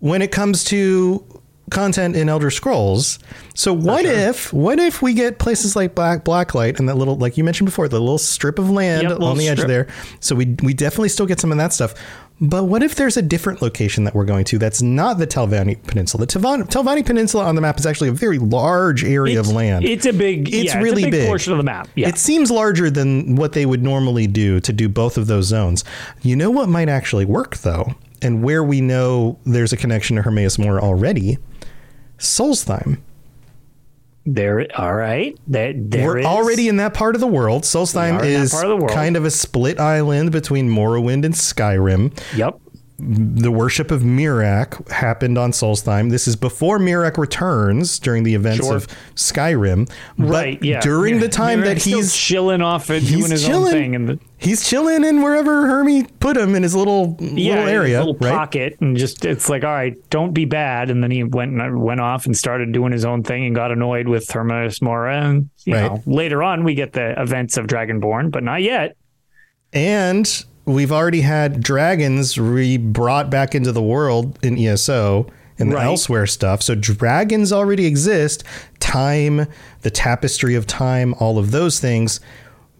Speaker 1: when it comes to content in Elder Scrolls. So what if what if we get places like Black Blacklight and that little like you mentioned before, the little strip of land
Speaker 2: Yep,
Speaker 1: on the edge there. So we we definitely still get some of that stuff. But what if there's a different location that we're going to that's not the Telvanni Peninsula? The Telvan- Telvanni Peninsula on the map is actually a very large area
Speaker 2: it's,
Speaker 1: of land.
Speaker 2: it's a big
Speaker 1: It's
Speaker 2: yeah,
Speaker 1: really
Speaker 2: it's a big,
Speaker 1: big.
Speaker 2: portion of the map yeah
Speaker 1: It seems larger than what they would normally do to do both of those zones. You know what might actually work though, and where we know there's a connection to Hermaeus Mora already, Solstheim.
Speaker 2: There all right there, there
Speaker 1: We're
Speaker 2: is-
Speaker 1: already in that part of the world. Solstheim
Speaker 2: We are in that
Speaker 1: is
Speaker 2: of world.
Speaker 1: kind of a split island between Morrowind and Skyrim.
Speaker 2: yep
Speaker 1: The worship of Miraak happened on Solstheim. This is before Miraak returns during the events
Speaker 2: Sure.
Speaker 1: of Skyrim. But
Speaker 2: right yeah
Speaker 1: during the time that
Speaker 2: Miraak's still
Speaker 1: he's
Speaker 2: chilling off and
Speaker 1: he's
Speaker 2: doing his
Speaker 1: chilling.
Speaker 2: own thing and the
Speaker 1: he's chilling in wherever Hermie put him in his little
Speaker 2: yeah,
Speaker 1: little
Speaker 2: his
Speaker 1: area,
Speaker 2: little
Speaker 1: right?
Speaker 2: pocket, and just it's like, all right, don't be bad. And then he went and went off and started doing his own thing and got annoyed with Hermes Mora. And you
Speaker 1: Right.
Speaker 2: know, later on we get the events of Dragonborn, but not yet.
Speaker 1: And we've already had dragons re brought back into the world in ESO and the
Speaker 2: Right.
Speaker 1: elsewhere stuff. So dragons already exist. Time, the tapestry of time, all of those things.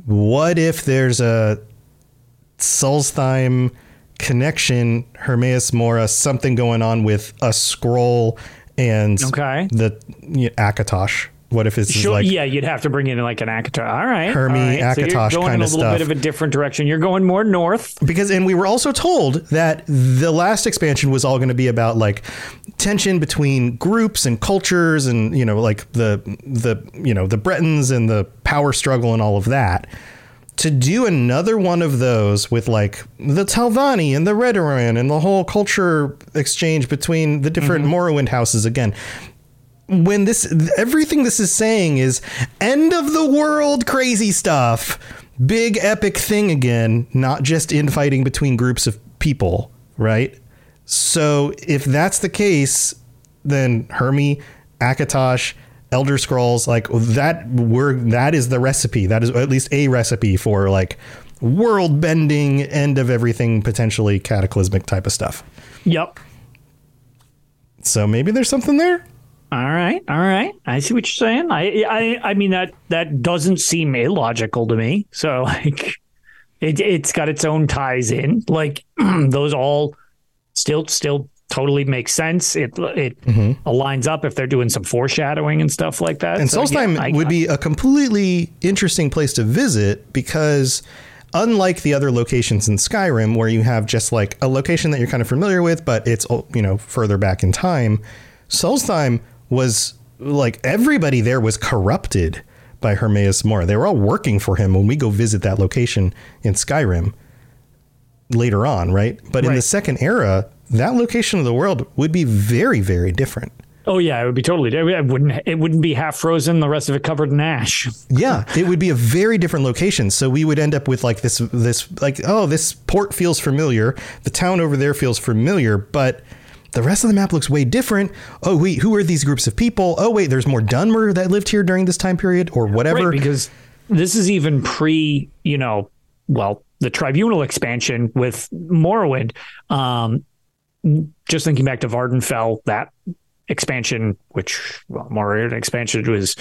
Speaker 1: What if there's a Solstheim connection, Hermaeus Mora, something going on with a scroll and
Speaker 2: Okay.
Speaker 1: the you know, Akatosh? What if it's
Speaker 2: Sure,
Speaker 1: like
Speaker 2: yeah, you'd have to bring in like an Akatar. All right,
Speaker 1: Hermie,
Speaker 2: all right. So
Speaker 1: Akatosh
Speaker 2: going in
Speaker 1: kinda
Speaker 2: a little bit of a different direction. You're going more north.
Speaker 1: because and we were also told that the last expansion was all going to be about like tension between groups and cultures and you know like the the you know the Bretons and the power struggle and all of that to do another one of those with like the Telvanni and the Redoran and the whole culture exchange between the different mm-hmm. Morrowind houses again when this everything this is saying is end of the world crazy stuff big epic thing again not just infighting between groups of people right? So if that's the case then hermie akatosh elder scrolls like that were that is the recipe. That is at least a recipe for like world bending end of everything potentially cataclysmic type of stuff.
Speaker 2: Yep.
Speaker 1: so maybe there's something there
Speaker 2: All right, all right. I see what you're saying. I, I, I mean that that doesn't seem illogical to me. So like, it it's got its own ties in. Like those all still still totally make sense. It it mm-hmm. aligns up if they're doing some foreshadowing and stuff like that.
Speaker 1: And
Speaker 2: So,
Speaker 1: Solstheim
Speaker 2: yeah, I-
Speaker 1: would be a completely interesting place to visit because unlike the other locations in Skyrim where you have just like a location that you're kind of familiar with but it's you know further back in time, Solstheim was like everybody there was corrupted by Hermaeus Mora. They were all working for him when we go visit that location in Skyrim later on, right? But in the second era, that location of the world would be very very different.
Speaker 2: Oh yeah, it would be totally. It wouldn't. It wouldn't be half frozen. The rest of it covered in ash.
Speaker 1: Yeah, it would be a very different location. So we would end up with like this this like oh this port feels familiar, the town over there feels familiar, but the rest of the map looks way different. Oh wait, who are these groups of people? Oh wait, there's more Dunmer that lived here during this time period or whatever.
Speaker 2: Right, because this is even pre, you know, well, the tribunal expansion with Morrowind. Um, just thinking back to Vvardenfell, that expansion, which well, Morrowind expansion was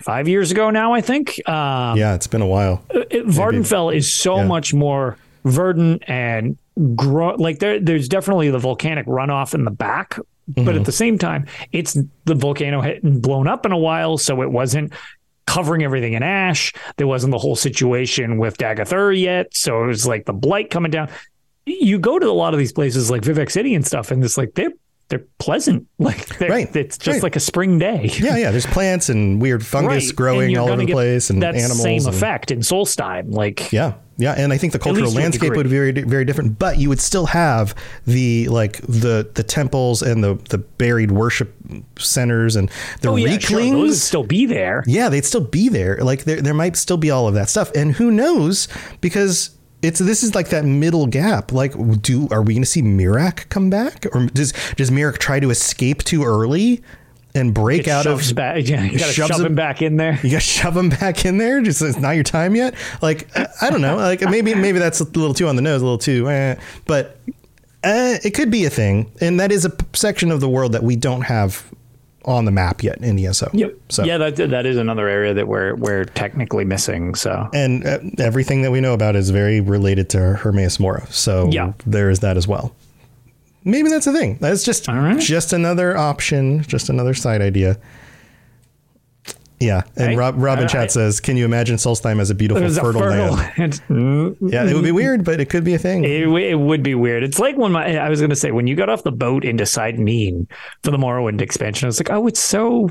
Speaker 2: five years ago now, I think. Um,
Speaker 1: yeah, it's been a while.
Speaker 2: it, Vvardenfell is so
Speaker 1: yeah.
Speaker 2: much more verdant and grow like there there's definitely the volcanic runoff in the back but at mm-hmm. the same time it's the volcano hadn't blown up in a while so it wasn't covering everything in ash. There wasn't the whole situation with Dagoth Ur yet so it was like the blight coming down. You go to a lot of these places like Vivec City and stuff and it's like they're they're pleasant like they're,
Speaker 1: Right,
Speaker 2: it's just
Speaker 1: right.
Speaker 2: like a spring day
Speaker 1: Yeah, yeah. There's plants and weird fungus
Speaker 2: Right.
Speaker 1: growing all over the place and
Speaker 2: that
Speaker 1: animals.
Speaker 2: same
Speaker 1: and-
Speaker 2: effect in Solstheim like
Speaker 1: Yeah, yeah, and I think the cultural
Speaker 2: least to a
Speaker 1: landscape would be very very different, but you would still have the like the the temples and the the buried worship centers and the
Speaker 2: oh yeah sure, those would still be there
Speaker 1: yeah, they'd still be there. Like there there might still be all of that stuff, and who knows because. It's this is like that middle gap. Like, do are we going to see Miraak come back, or does does Miraak try to escape too early and break out of
Speaker 2: back. Yeah, you got to shove
Speaker 1: him-
Speaker 2: him back in there.
Speaker 1: you gotta shove him back in there. Just it's not your time yet. Like I I don't know. Like maybe maybe that's a little too on the nose, a little too. Eh. But uh, it could be a thing, and that is a section of the world that we don't have on the map yet in ESO. So
Speaker 2: yeah, that that is another area that we're we're technically missing. So
Speaker 1: and uh, everything that we know about is very related to Hermaeus Mora. So
Speaker 2: Yeah.
Speaker 1: there is that as well. Maybe that's a thing. That's just
Speaker 2: right.
Speaker 1: just another option, just another side idea. Yeah, and
Speaker 2: Hey,
Speaker 1: Rob, Robin
Speaker 2: I-
Speaker 1: Chat
Speaker 2: I-
Speaker 1: says, "Can you imagine Solstheim as a beautiful
Speaker 2: was a
Speaker 1: fertile,
Speaker 2: fertile.
Speaker 1: land?"
Speaker 2: Mm,
Speaker 1: Yeah, it would be weird, but it could be a thing.
Speaker 2: It, it would be weird. It's like when my I was going to say when you got off the boat into Seyda Neen for the Morrowind expansion, I was like, oh, it's so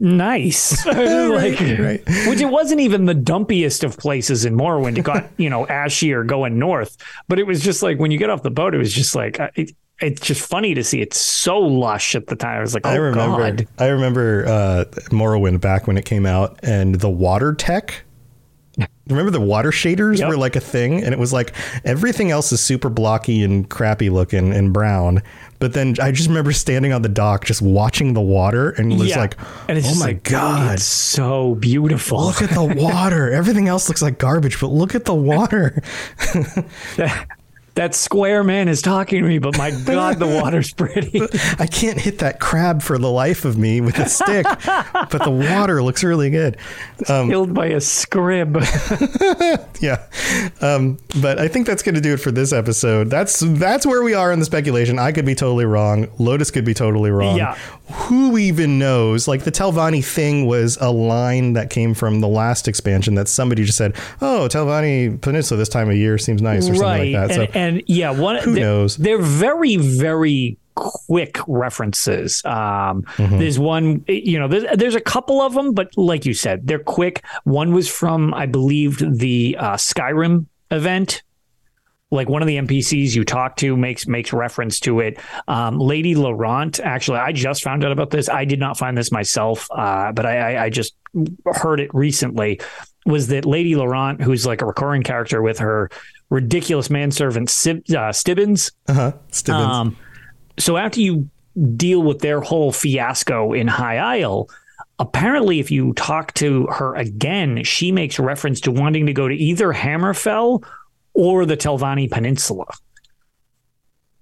Speaker 2: nice. like,
Speaker 1: right.
Speaker 2: Which it wasn't even the dumpiest of places in Morrowind. It got you know ashier going north, but it was just like when you get off the boat, it was just like uh, it, it's just funny to see. It's so lush at the time. I was like, oh
Speaker 1: I remember.
Speaker 2: god.
Speaker 1: I remember uh, Morrowind back when it came out, and the water tech. Remember the water shaders
Speaker 2: Yep.
Speaker 1: were like a thing, and it was like everything else is super blocky and crappy looking and brown. But then I just remember standing on the dock, just watching the water, and was
Speaker 2: Yeah.
Speaker 1: like,
Speaker 2: and it's
Speaker 1: "Oh my
Speaker 2: like,
Speaker 1: god,
Speaker 2: it's so beautiful.
Speaker 1: look at the water! Everything else looks like garbage, but look at the water."
Speaker 2: that square man is talking to me, but my God, the water's pretty.
Speaker 1: I can't hit that crab for the life of me with a stick, but the water looks really good.
Speaker 2: Um, Killed by a scrib.
Speaker 1: yeah, um, but I think that's going to do it for this episode. That's that's where we are in the speculation. I could be totally wrong. Lotus could be totally wrong.
Speaker 2: Yeah.
Speaker 1: Who even knows? Like the Telvanni thing was a line that came from the last expansion that somebody just said, "Oh, Telvanni Peninsula this time of year seems nice" or
Speaker 2: right.
Speaker 1: something like that.
Speaker 2: And,
Speaker 1: so
Speaker 2: and yeah, one
Speaker 1: who
Speaker 2: they're,
Speaker 1: knows?
Speaker 2: They're very very quick references. Um, mm-hmm. There's one, you know, there's, there's a couple of them, but like you said, they're quick. One was from, I believe, the uh, Skyrim event. Like one of the NPCs you talk to makes makes reference to it. Um, Lady Laurent, actually, I just found out about this. I did not find this myself, uh, but I, I, I just heard it recently. Was that Lady Laurent, who's like a recurring character with her ridiculous manservant Sib- uh, Stibbons?
Speaker 1: Uh-huh. Stibbons. Um,
Speaker 2: so after you deal with their whole fiasco in High Isle, apparently if you talk to her again, she makes reference to wanting to go to either Hammerfell or the Telvanni Peninsula.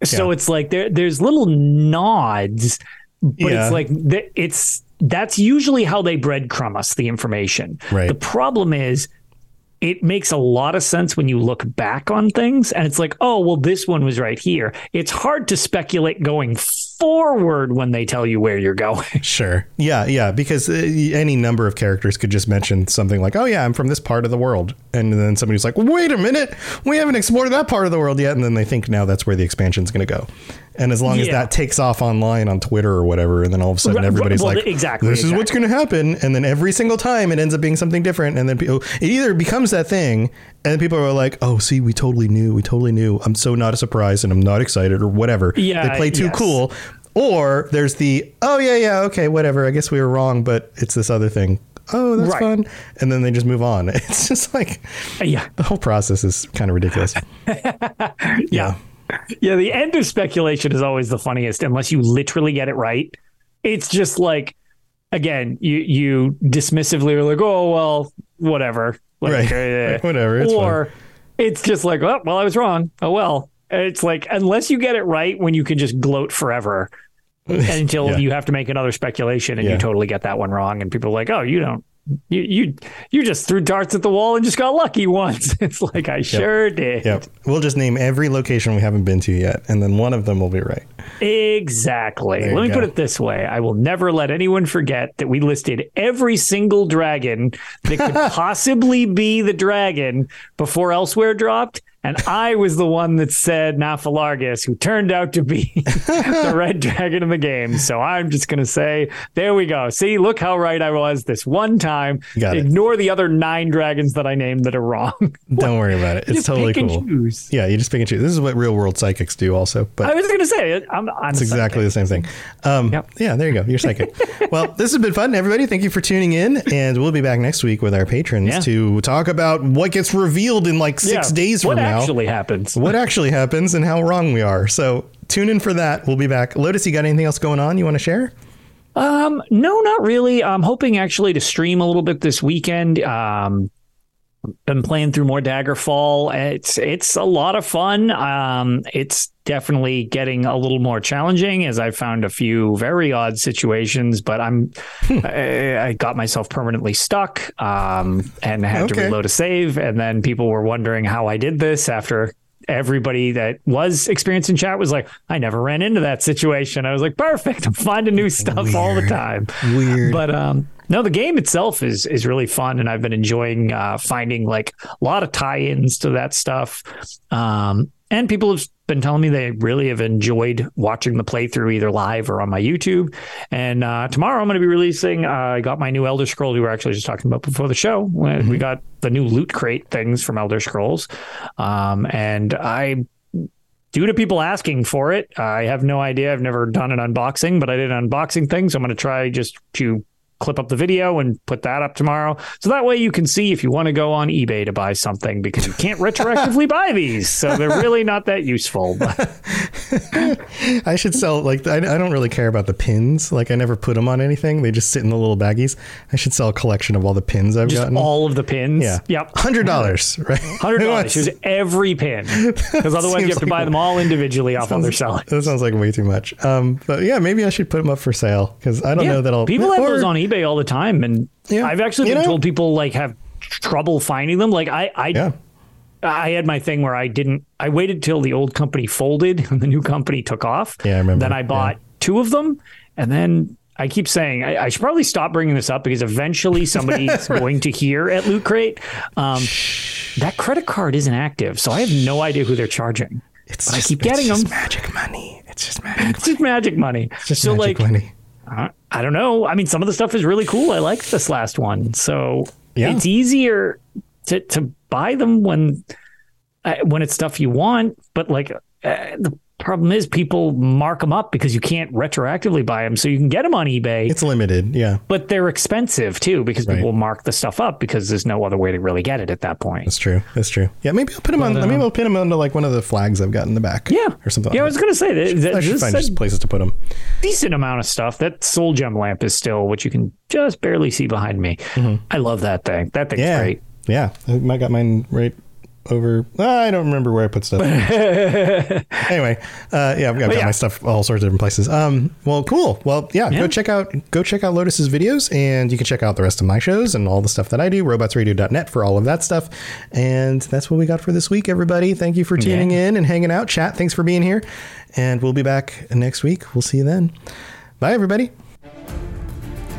Speaker 2: So yeah. it's like there there's little nods, but yeah. it's like it's that's usually how they breadcrumb us the information.
Speaker 1: Right.
Speaker 2: The problem is it makes a lot of sense when you look back on things and it's like, oh, well, this one was right here. It's hard to speculate going forward when they tell you where you're going.
Speaker 1: Sure. Yeah. Yeah. Because uh, any number of characters could just mention something like, oh, yeah, I'm from this part of the world. And then somebody's like, wait a minute, we haven't explored that part of the world yet. And then they think now that's where the expansion's going to go. And as long yeah. as that takes off online on Twitter or whatever, and then all of a sudden everybody's well, like,
Speaker 2: exactly,
Speaker 1: this
Speaker 2: exactly.
Speaker 1: is what's going to happen. And then every single time it ends up being something different. And then people, it either becomes that thing, and people are like, oh, see, we totally knew. We totally knew. I'm so not a surprise and I'm not excited or whatever.
Speaker 2: Yeah.
Speaker 1: They play too
Speaker 2: yes.
Speaker 1: cool. Or there's the, oh, yeah, yeah, okay, whatever. I guess we were wrong, but it's this other thing. Oh, that's right. fun. And then they just move on. It's just like,
Speaker 2: yeah,
Speaker 1: the whole process is kind of ridiculous.
Speaker 2: yeah. yeah yeah, the end of speculation is always the funniest unless you literally get it right. It's just like again, you you dismissively are like, "Oh, well, whatever." Like,
Speaker 1: right. Uh, whatever. It's
Speaker 2: or
Speaker 1: fun.
Speaker 2: it's just like, "Oh, well, I was wrong." Oh, well. It's like unless you get it right when you can just gloat forever until yeah. you have to make another speculation and yeah. you totally get that one wrong and people are like, "Oh, you don't you you you just threw darts at the wall and just got lucky once. It's like I yep. sure did.
Speaker 1: Yep. We'll just name every location we haven't been to yet, and then one of them will be right.
Speaker 2: Exactly. Let me go. put it this way: I will never let anyone forget that we listed every single dragon that could possibly be the dragon before Elsewhere dropped, and I was the one that said Nafaalilargus, who turned out to be the red dragon in the game. So I'm just going to say, there we go. See, look how right I was this one time. Ignore the other nine dragons that I named that are wrong.
Speaker 1: Don't worry about it. It's totally cool.
Speaker 2: Choose.
Speaker 1: Yeah, you just pick and choose. This is what real world psychics do, also. But
Speaker 2: I was going to say, I'm, I'm
Speaker 1: it's exactly the same thing. Um, yep. Yeah, there you go. You're psychic. well, this has been fun, everybody. Thank you for tuning in, and we'll be back next week with our patrons yeah. to talk about what gets revealed in like six yeah. days from
Speaker 2: what
Speaker 1: now
Speaker 2: actually happens.
Speaker 1: what actually happens and how wrong we are. So tune in for that. We'll be back. Lotus, you got anything else going on you want to share?
Speaker 2: Um, no, not really. I'm hoping actually to stream a little bit this weekend. Um, been playing through more Daggerfall. It's it's a lot of fun. Um, it's definitely getting a little more challenging as I found a few very odd situations. But I'm hmm. I, I, got myself permanently stuck um, and had okay. to reload a save. And then people were wondering how I did this after everybody that was experiencing chat was like, I never ran into that situation. I was like, perfect. I'm finding new stuff Weird. all the time.
Speaker 1: Weird.
Speaker 2: But um, no, the game itself is is really fun, and I've been enjoying uh, finding like a lot of tie-ins to that stuff. Um, and people have been telling me they really have enjoyed watching the playthrough either live or on my YouTube. And uh, tomorrow I'm going to be releasing. Uh, I got my new Elder Scroll. We were actually just talking about before the show. When mm-hmm. We got the new loot crate things from Elder Scrolls, um, and I due to people asking for it. I have no idea. I've never done an unboxing, but I did an unboxing thing. So I'm going to try just to clip up the video and put that up tomorrow. So that way you can see if you want to go on eBay to buy something because you can't retroactively buy these. So they're really not that useful.
Speaker 1: I should sell like I, I don't really care about the pins. Like I never put them on anything. They just sit in the little baggies. I should sell a collection of all the pins I've
Speaker 2: Just
Speaker 1: gotten.
Speaker 2: all of the pins.
Speaker 1: yeah.
Speaker 2: Yep.
Speaker 1: Hundred dollars, right?
Speaker 2: Hundred dollars. Choose every pin because otherwise you have to
Speaker 1: like
Speaker 2: buy them all individually off while they're selling.
Speaker 1: That sounds like way too much. Um, but yeah, maybe I should put them up for sale because I don't know that I'll.
Speaker 2: people have
Speaker 1: or-
Speaker 2: those on eBay all the time, and
Speaker 1: Yeah.
Speaker 2: I've actually
Speaker 1: You
Speaker 2: been
Speaker 1: know-
Speaker 2: told people like have trouble finding them. Like I, I,
Speaker 1: Yeah.
Speaker 2: I had my thing where I didn't. I waited till the old company folded and the new company took off.
Speaker 1: Yeah, I remember.
Speaker 2: Then I bought two of them, and then. I keep saying I, I should probably stop bringing this up because eventually somebody's going to hear at Loot Crate. Um, that credit card isn't active, so I have no idea who they're charging.
Speaker 1: It's
Speaker 2: I
Speaker 1: just,
Speaker 2: keep
Speaker 1: it's
Speaker 2: getting them.
Speaker 1: magic money. It's just magic.
Speaker 2: It's just magic money.
Speaker 1: It's just
Speaker 2: so
Speaker 1: magic
Speaker 2: like,
Speaker 1: money.
Speaker 2: I don't know. I mean, some of the stuff is really cool. I liked this last one, so
Speaker 1: Yeah.
Speaker 2: it's easier to to buy them when uh, when it's stuff you want. But like uh, the problem is, people mark them up because you can't retroactively buy them, so you can get them on eBay.
Speaker 1: It's limited. Yeah,
Speaker 2: but they're expensive too because
Speaker 1: Right.
Speaker 2: people mark the stuff up because there's no other way to really get it at that point.
Speaker 1: that's true. That's true. Yeah, maybe I'll put them on. maybe I'll pin them onto like one of the flags I've got in the back.
Speaker 2: Yeah,
Speaker 1: or something.
Speaker 2: Yeah, I was
Speaker 1: that.
Speaker 2: gonna say that, that
Speaker 1: I should find
Speaker 2: is
Speaker 1: just places to put them.
Speaker 2: decent amount of stuff. That soul gem lamp is still what you can just barely see behind me. I love that thing. That thing's
Speaker 1: Mm-hmm. Yeah,
Speaker 2: great.
Speaker 1: yeah. I got mine right over. I don't remember where I put stuff. anyway, uh, yeah, I've got,
Speaker 2: yeah.
Speaker 1: my stuff all sorts of different places. Um, well, cool. Well, yeah,
Speaker 2: Yeah.
Speaker 1: go check out go check out Lotus's videos, and you can check out the rest of my shows and all the stuff that I do. Robotsradio.net for all of that stuff. And that's what we got for this week, everybody. Thank you for tuning in and hanging out. Chat, thanks for being here, and we'll be back next week. We'll see you then. Bye, everybody.